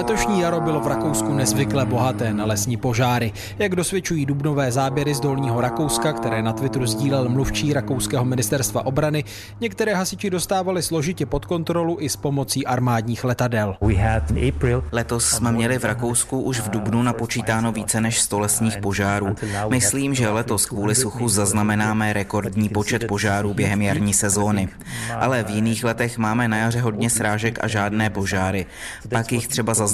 Letošní jaro bylo v Rakousku nezvykle bohaté na lesní požáry. Jak dosvědčují dubnové záběry z Dolního Rakouska, které na Twitteru sdílel mluvčí Rakouského ministerstva obrany, některé hasiči dostávali složitě pod kontrolu i s pomocí armádních letadel. Letos jsme měli v Rakousku už v dubnu napočítáno více než 100 lesních požárů. Myslím, že letos kvůli suchu zaznamenáme rekordní počet požárů během jarní sezóny. Ale v jiných letech máme na jaře hodně srážek a žádné požáry. Pak jich třeba zaznamenáme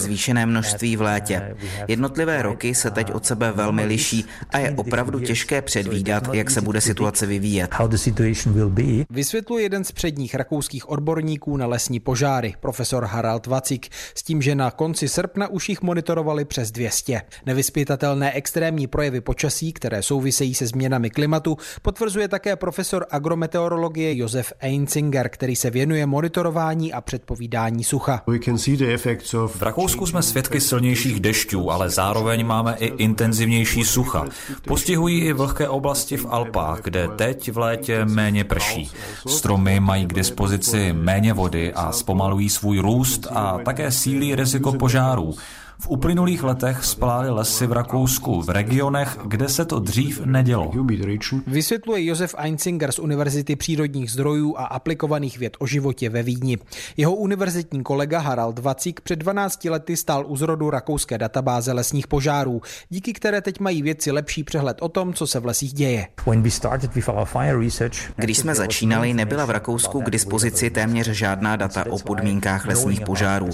zvýšené množství v létě. Jednotlivé roky se teď od sebe velmi liší a je opravdu těžké předvídat, jak se bude situace vyvíjet. Vysvětluje jeden z předních rakouských odborníků na lesní požáry, profesor Harald Vacik, s tím, že na konci srpna už jich monitorovali přes 200. Nevyspětatelné extrémní projevy počasí, které souvisejí se změnami klimatu, potvrzuje také profesor agrometeorologie Josef Einzinger, který se věnuje monitorování a předpovídání sucha. V Rakousku jsme svědky silnějších dešťů, ale zároveň máme i intenzivnější sucha. Postihují i vlhké oblasti v Alpách, kde teď v létě méně prší. Stromy mají k dispozici méně vody a zpomalují svůj růst a také sílí riziko požárů. V uplynulých letech splály lesy v Rakousku v regionech, kde se to dřív nedělo. Vysvětluje Josef Einzinger z Univerzity přírodních zdrojů a aplikovaných věd o životě ve Vídni. Jeho univerzitní kolega Harald Vacik před 12 lety stál u zrodu rakouské databáze lesních požárů, díky které teď mají vědci lepší přehled o tom, co se v lesích děje. Když jsme začínali, nebyla v Rakousku k dispozici téměř žádná data o podmínkách lesních požárů.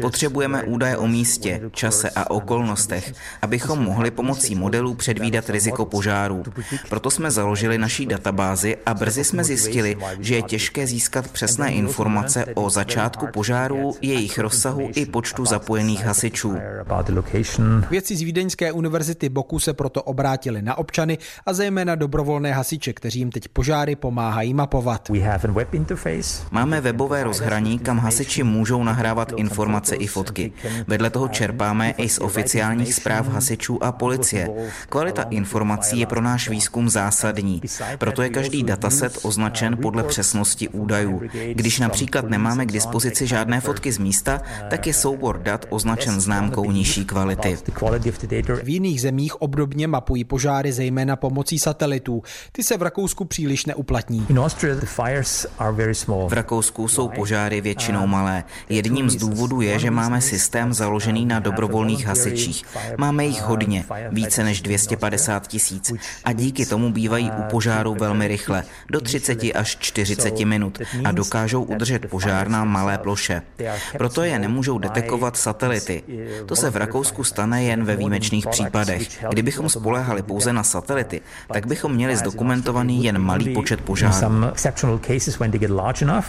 Potřebujeme údaje o místě, čase a okolnostech, abychom mohli pomocí modelů předvídat riziko požárů. Proto jsme založili naší databázi a brzy jsme zjistili, že je těžké získat přesné informace o začátku požárů, jejich rozsahu i počtu zapojených hasičů. Vědci z Vídeňské univerzity Boku se proto obrátili na občany a zejména dobrovolné hasiče, kteří jim teď požáry pomáhají mapovat. Máme webové rozhraní, kam hasiči můžou nahrávat informace i fotky. Vedle toho čerpáme i z oficiálních zpráv hasičů a policie. Kvalita informací je pro náš výzkum zásadní. Proto je každý dataset označen podle přesnosti údajů. Když například nemáme k dispozici žádné fotky z místa, tak je soubor dat označen známkou nižší kvality. V jiných zemích obdobně mapují požáry zejména pomocí satelitů. Ty se v Rakousku příliš neuplatní. V Rakousku jsou požáry většinou malé. Jedním z důvodů je, že máme systém založený na dobrovolných hasičích. Máme jich hodně, více než 250 tisíc. A díky tomu bývají u požáru velmi rychle, do 30 až 40 minut a dokážou udržet požár na malé ploše. Proto je nemůžou detekovat satelity. To se v Rakousku stane jen ve výjimečných případech. Kdybychom spolehali pouze na satelity, tak bychom měli zdokumentovaný jen malý počet požárů.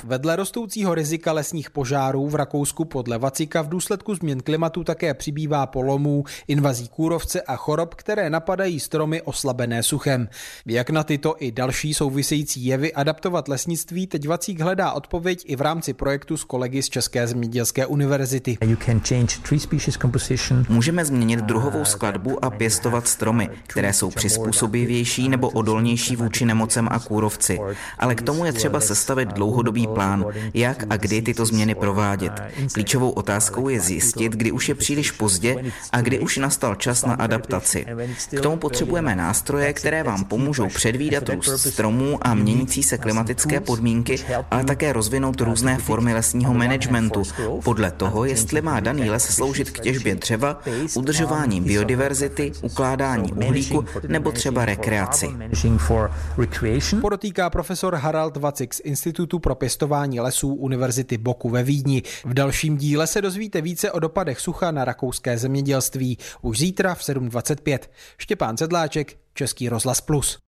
Vedle rostoucího rizika lesních požárů v Rakousku podle Vacika v důsledku změn klimatu také přibývá polomů, invazí kůrovce a chorob, které napadají stromy oslabené suchem. Jak na tyto i další související jevy adaptovat lesnictví, teď Vacík hledá odpověď i v rámci projektu s kolegy z České zemědělské univerzity. Můžeme změnit druhovou skladbu a pěstovat stromy, které jsou přizpůsobivější nebo odolnější vůči nemocem a kůrovci. Ale k tomu je třeba sestavit dlouhodobý plán, jak a kdy tyto změny provádět. Klíčovou otázkou je zjistit, kdy už je příliš pozdě a kdy už nastal čas na adaptaci. K tomu potřebujeme nástroje, které vám pomůžou předvídat růst stromů a měnící se klimatické podmínky, ale také rozvinout různé formy lesního managementu podle toho, jestli má daný les sloužit k těžbě dřeva, udržování biodiverzity, ukládání uhlíku nebo třeba rekreaci. Podotýká profesor Harald Vacik z Institutu pro pěstování lesů Univerzity Boku ve Vídni. V dalším díle se dozvíte více o dopadech sucha na rakouské zemědělství. Už zítra v 7.25. Štěpán Sedláček, Český rozhlas Plus.